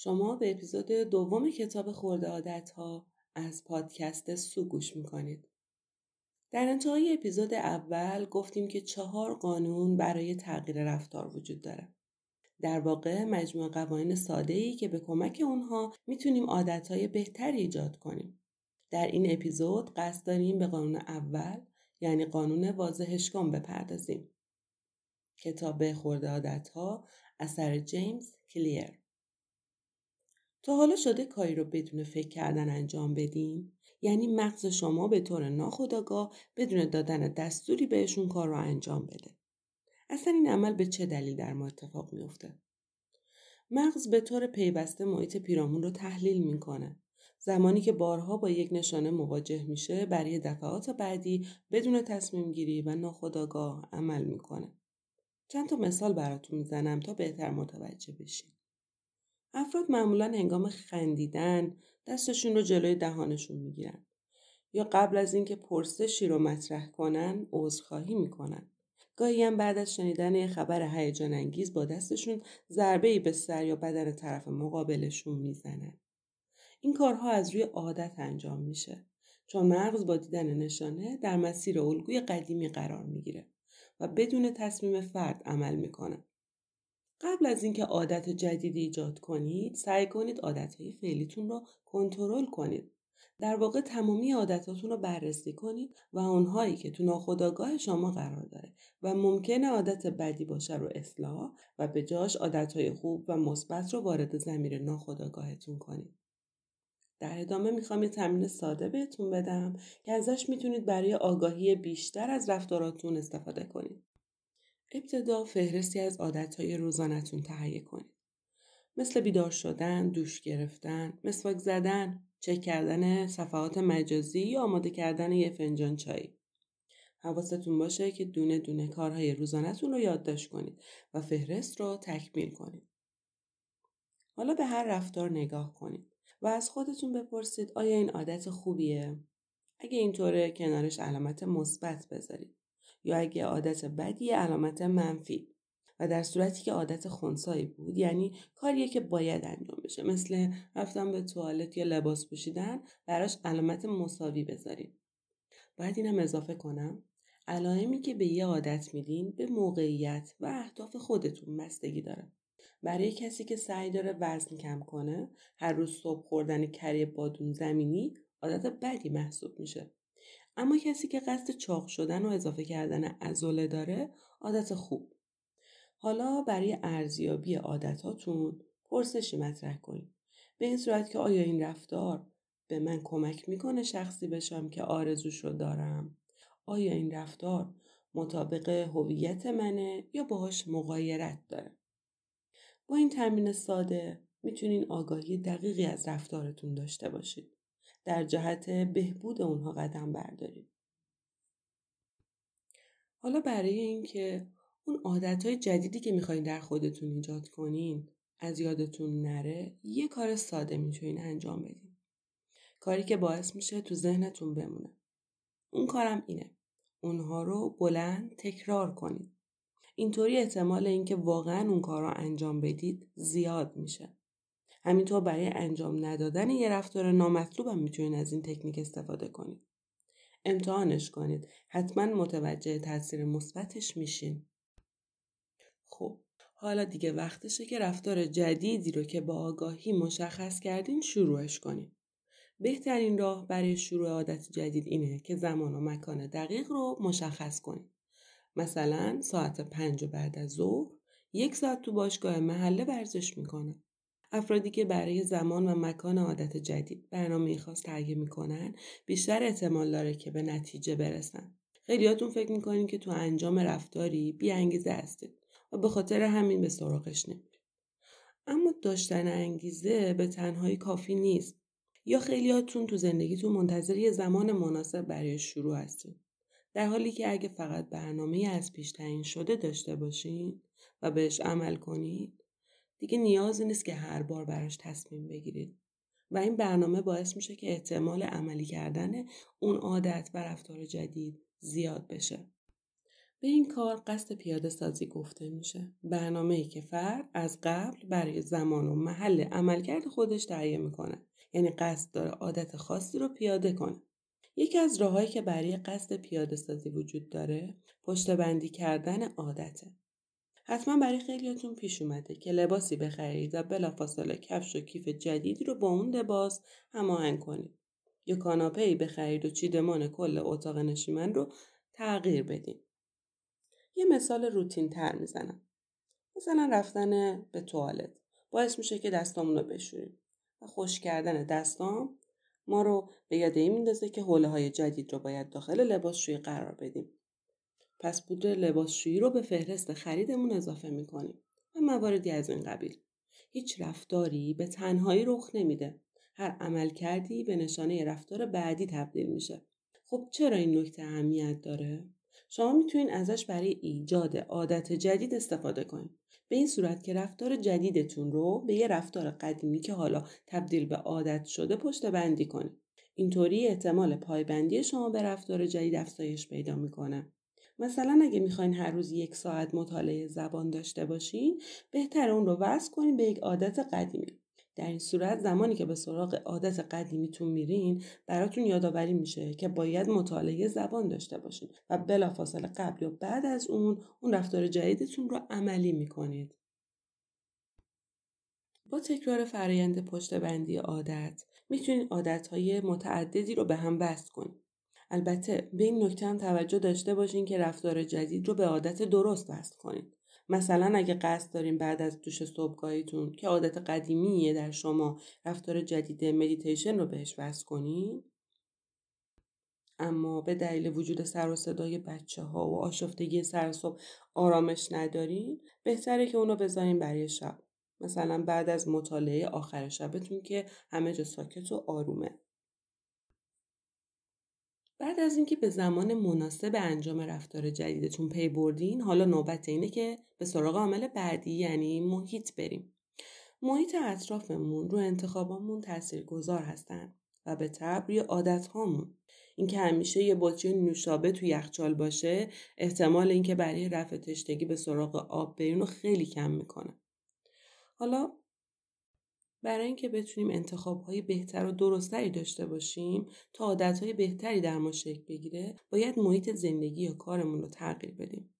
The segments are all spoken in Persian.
شما به اپیزود دوم کتاب خورده عادت ها از پادکست سو گوش می‌کنید. در انتهای اپیزود اول گفتیم که چهار قانون برای تغییر رفتار وجود داره. در واقع مجموع قوانین ساده ای که به کمک اونها می‌تونیم عادتهای بهتری ایجاد کنیم. در این اپیزود قصد داریم به قانون اول یعنی قانون واضحشگان بپردازیم. کتاب خورده عادت ها اثر جیمز کلیر تا حالا شده کاری رو بدون فکر کردن انجام بدین؟ یعنی مغز شما به طور ناخودآگاه بدون دادن دستوری بهشون کار رو انجام بده. اصلا این عمل به چه دلیل در ما اتفاق میفته؟ مغز به طور پیوسته محیط پیرامون رو تحلیل می‌کنه. زمانی که بارها با یک نشانه مواجه میشه برای دفعات بعدی بدون تصمیم گیری و ناخودآگاه عمل می‌کنه. چند تا مثال براتون می‌زنم تا بهتر متوجه بشین. افراد معمولا هنگام خندیدن دستشون رو جلوی دهانشون می‌گیرن یا قبل از اینکه پرسشی رو مطرح کنن عذرخواهی می‌کنن. گاهی هم بعد از شنیدن یه خبر هیجان انگیز با دستشون ضربه ای به سر یا بدن طرف مقابلشون می‌زنن. این کارها از روی عادت انجام میشه چون مغز با دیدن نشانه در مسیر الگوی قدیمی قرار می‌گیره و بدون تصمیم فرد عمل می‌کنه. قبل از اینکه عادت جدیدی ایجاد کنید سعی کنید عادتهای فعلیتون رو کنترل کنید. در واقع تمامی عادتاتون رو بررسی کنید و اونهایی که تو ناخودآگاه شما قرار داره و ممکنه عادت بدی باشه رو اصلاح و به جاش عادتهای خوب و مثبت رو وارد زمیر ناخودآگاهتون کنید. در ادامه می‌خوام یه تمرین ساده بهتون بدم که ازش می‌تونید برای آگاهی بیشتر از رفتاراتون استفاده کنید. ابتدا فهرستی از عادتهای روزانتون تهیه کنید. مثل بیدار شدن، دوش گرفتن، مسواک زدن، چک کردن صفحات مجازی یا آماده کردن یه فنجان چای. حواستون باشه که دونه دونه کارهای روزانتون رو یادداشت کنید و فهرست رو تکمیل کنید. حالا به هر رفتار نگاه کنید و از خودتون بپرسید آیا این عادت خوبیه؟ اگه اینطوره کنارش علامت مثبت بذارید. یا اگه عادت بدی علامت منفی. و در صورتی که عادت خونسایی بود یعنی کاریه که باید انجام بشه. مثل رفتن به توالت یا لباس پوشیدن براش علامت مساوی بذاریم. باید اینم اضافه کنم. علائمی که به یه عادت میدین به موقعیت و اهداف خودتون بستگی داره. برای کسی که سعی داره وزن کم کنه هر روز صبح خوردن کری بادون زمینی عادت بدی محسوب میشه. اما کسی که قصد چاق شدن و اضافه کردن عضله داره عادت خوب. حالا برای ارزیابی عادتاتون پرسشی مطرح کنید. به این صورت که آیا این رفتار به من کمک می‌کنه شخصی بشم که آرزوش رو دارم؟ آیا این رفتار مطابق هویت منه یا باهاش مقایرت داره؟ با این تمرین ساده می‌تونین آگاهی دقیقی از رفتارتون داشته باشید. در جهت بهبود اونها قدم بردارید. حالا برای اینکه اون عادتهای جدیدی که می‌خواین در خودتون ایجاد کنین از یادتون نره یه کار ساده می‌تونین انجام بدین. کاری که باعث میشه تو ذهنتون بمونه. اون کارم اینه. اونها رو بلند تکرار کنید. اینطوری احتمال اینکه واقعا اون کار رو انجام بدید زیاد میشه. همینطور برای انجام ندادن یه رفتار نامطلوب هم می‌تونید از این تکنیک استفاده کنید. امتحانش کنید. حتما متوجه تاثیر مثبتش میشین. خب حالا دیگه وقتشه که رفتار جدیدی رو که با آگاهی مشخص کردین شروعش کنید. بهترین راه برای شروع عادت جدید اینه که زمان و مکان دقیق رو مشخص کنید. مثلا ساعت پنج بعد از ظهر یک ساعت تو باشگاه محله ورزش می‌کنه. افرادی که برای زمان و مکان عادت جدید برنامه خاص تهیه می‌کنن بیشتر احتمال داره که به نتیجه برسن. خیلیاتون فکر می‌کنین که تو انجام رفتاری بی انگیزه هستید و به خاطر همین به سراغش نمیرید. اما داشتن انگیزه به تنهایی کافی نیست. یا خیلیاتون تو زندگیتون منتظر یه زمان مناسب برای شروع هستین در حالی که اگه فقط برنامه از پیش تعیین شده داشته باشین و بهش عمل کنید دیگه نیازی نیست که هر بار براش تصمیم بگیرید و این برنامه باعث میشه که احتمال عملی کردن اون عادت و رفتار جدید زیاد بشه به این کار قصد پیاده سازی گفته میشه. برنامه ای که فرد از قبل برای زمان و محل عملکرد خودش تهیه می‌کنه. یعنی قصد داره عادت خاصی رو پیاده کنه. یکی از راههایی که برای قصد پیاده سازی وجود داره پشت بندی کردن عادته. حتما برای خیلیاتون پیش اومده که لباسی بخرید و بلافاصله کفش و کیف جدیدی رو با اون لباس هماهنگ کنید. یا کاناپه ای بخرید و چیدمان کل اتاق نشیمن رو تغییر بدین. یه مثال روتین تر می‌زنم. مثلا رفتن به توالت باعث میشه که دستامون رو بشوریم و خوش کردن دستام ما رو به یاد این میندازه که حوله های جدید رو باید داخل لباسشویی قرار بدیم. پس پودر لباسشویی رو به فهرست خریدمون اضافه می‌کنیم و مواردی از این قبیل. هیچ رفتاری به تنهایی رخ نمیده. هر عمل کردی به نشانه رفتار بعدی تبدیل میشه. خب چرا این نکته اهمیت داره؟ شما می‌تونید ازش برای ایجاد عادت جدید استفاده کنید. به این صورت که رفتار جدیدتون رو به یه رفتار قدیمی که حالا تبدیل به عادت شده پشت بندی کنید. اینطوری احتمال پایبندی شما به رفتار جدید افزایش پیدا می‌کنه. مثلا اگه می‌خواین هر روز یک ساعت مطالعه زبان داشته باشین بهتر اون رو وصل کنین به یک عادت قدیمی. در این صورت زمانی که به سراغ عادت قدیمیتون میرین براتون یادآوری میشه که باید مطالعه زبان داشته باشین و بلافاصله قبل یا بعد از اون اون رفتار جدیدتون رو عملی می‌کنید. با تکرار فرایند پشت بندی عادت می‌تونید عادتهای متعددی رو به هم وصل کنید البته به این نکته هم توجه داشته باشین که رفتار جدید رو به عادت درست وصل کنید مثلا اگه قصد داریم بعد از دوش صبحگاهیتون که عادت قدیمیه در شما رفتار جدید مدیتیشن رو بهش وصل کنین. اما به دلیل وجود سر و صدای بچه ها و آشفتگی سر صبح آرامش ندارین بهتره که اونو بذارین برای شب. مثلا بعد از مطالعه آخر شبتون که همه جا ساکت و آرومه. بعد از اینکه به زمان مناسب انجام رفتار جدیدتون پی بردین حالا نوبت اینه که به سراغ عامل بعدی یعنی محیط بریم. محیط اطرافمون رو انتخابامون تأثیر گذار هستن و به طب روی عادت هامون اینکه همیشه یه بطری نوشابه تو یخچال باشه احتمال اینکه برای رفع تشنگی به سراغ آب برین رو خیلی کم می‌کنه. حالا برای اینکه بتونیم انتخاب های بهتر و درستری داشته باشیم تا عادت های بهتری در ما شکل بگیره باید محیط زندگی یا کارمون رو تغییر بدیم.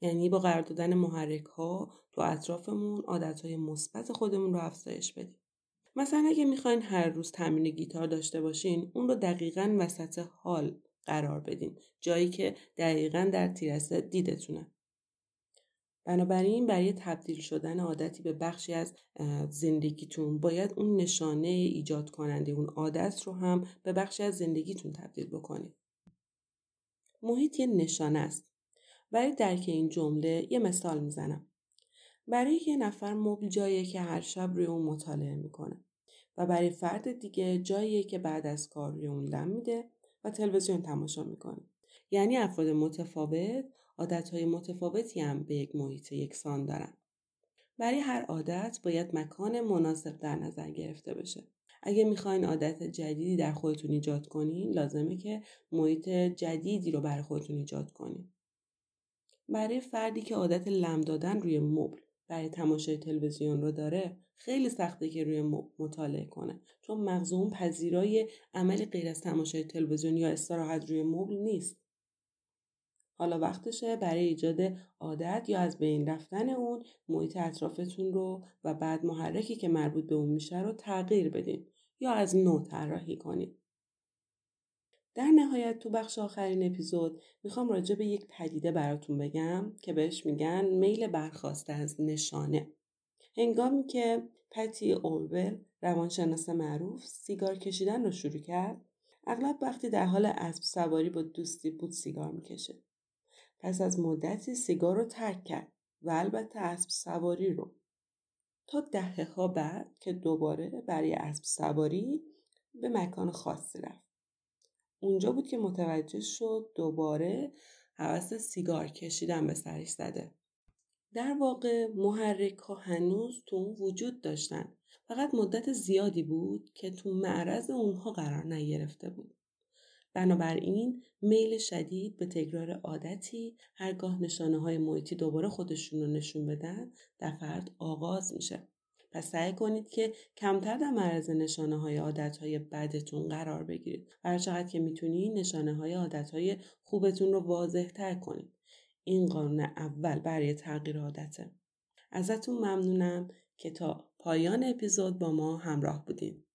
یعنی با قرار دادن محرک ها تو اطرافمون عادت های مثبت خودمون رو افزایش بدیم. مثلا اگه می‌خواین هر روز تمرین گیتار داشته باشین اون رو دقیقا وسط حال قرار بدین. جایی که دقیقا در تیرس دیدتونه. بنابراین برای تبدیل شدن عادتی به بخشی از زندگیتون باید اون نشانه ایجاد کننده اون عادت رو هم به بخشی از زندگیتون تبدیل بکنید. محیط یه نشانه است. برای درک این جمله یه مثال می‌زنم. برای یه نفر مبل جاییه که هر شب روی اون مطالعه می‌کنه و برای فرد دیگه جاییه که بعد از کار روی اون لم میده و تلویزیون تماشا می‌کنه. یعنی افراد متفاوت عادتهای متفاوتی هم به یک محیط یکسان دارن. برای هر عادت باید مکان مناسب در نظر گرفته بشه. اگه می‌خواین عادت جدیدی در خودتون ایجاد کنین لازمه که محیط جدیدی رو برای خودتون ایجاد کنین. برای فردی که عادت لم دادن روی مبل برای تماشای تلویزیون رو داره خیلی سخته که روی مطالعه کنه چون مغز اون پذیرای عملی غیر از تماشای تلویزیون یا استراحت روی مبل نیست حالا وقتشه برای ایجاد عادت یا از بین رفتن اون محیط اطرافتون رو و بعد محرکی که مربوط به اون میشه رو تغییر بدین یا از نو طراحی کنید. در نهایت تو بخش آخرین اپیزود می‌خوام راجع به یک پدیده براتون بگم که بهش میگن میل برخواسته از نشانه. هنگامی که پتی اورول روانشناس معروف سیگار کشیدن رو شروع کرد اغلب وقتی در حال اسب سواری با دوستی بود سیگار می‌کشه. پس از مدتی سیگار رو ترک کرد و البته اسب سواری رو. تا دهه ها بعد که دوباره برای اسب سواری به مکان خاصی رفت. اونجا بود که متوجه شد دوباره حوث سیگار کشیدن به سرش زده. در واقع محرک ها هنوز تو اون وجود داشتن. فقط مدت زیادی بود که تو معرض اونها قرار نگرفته بود. بنابراین میل شدید به تکرار عادتی هرگاه نشانه های محیطی دوباره خودشون رو نشون بدن در فرد آغاز میشه. پس سعی کنید که کمتر در معرض نشانه های عادت های بدتون قرار بگیرید هر چقدر که می‌تونید نشانه های عادت های خوبتون رو واضح تر کنید. این قانون اول برای تغییر عادته. ازتون ممنونم که تا پایان اپیزود با ما همراه بودین.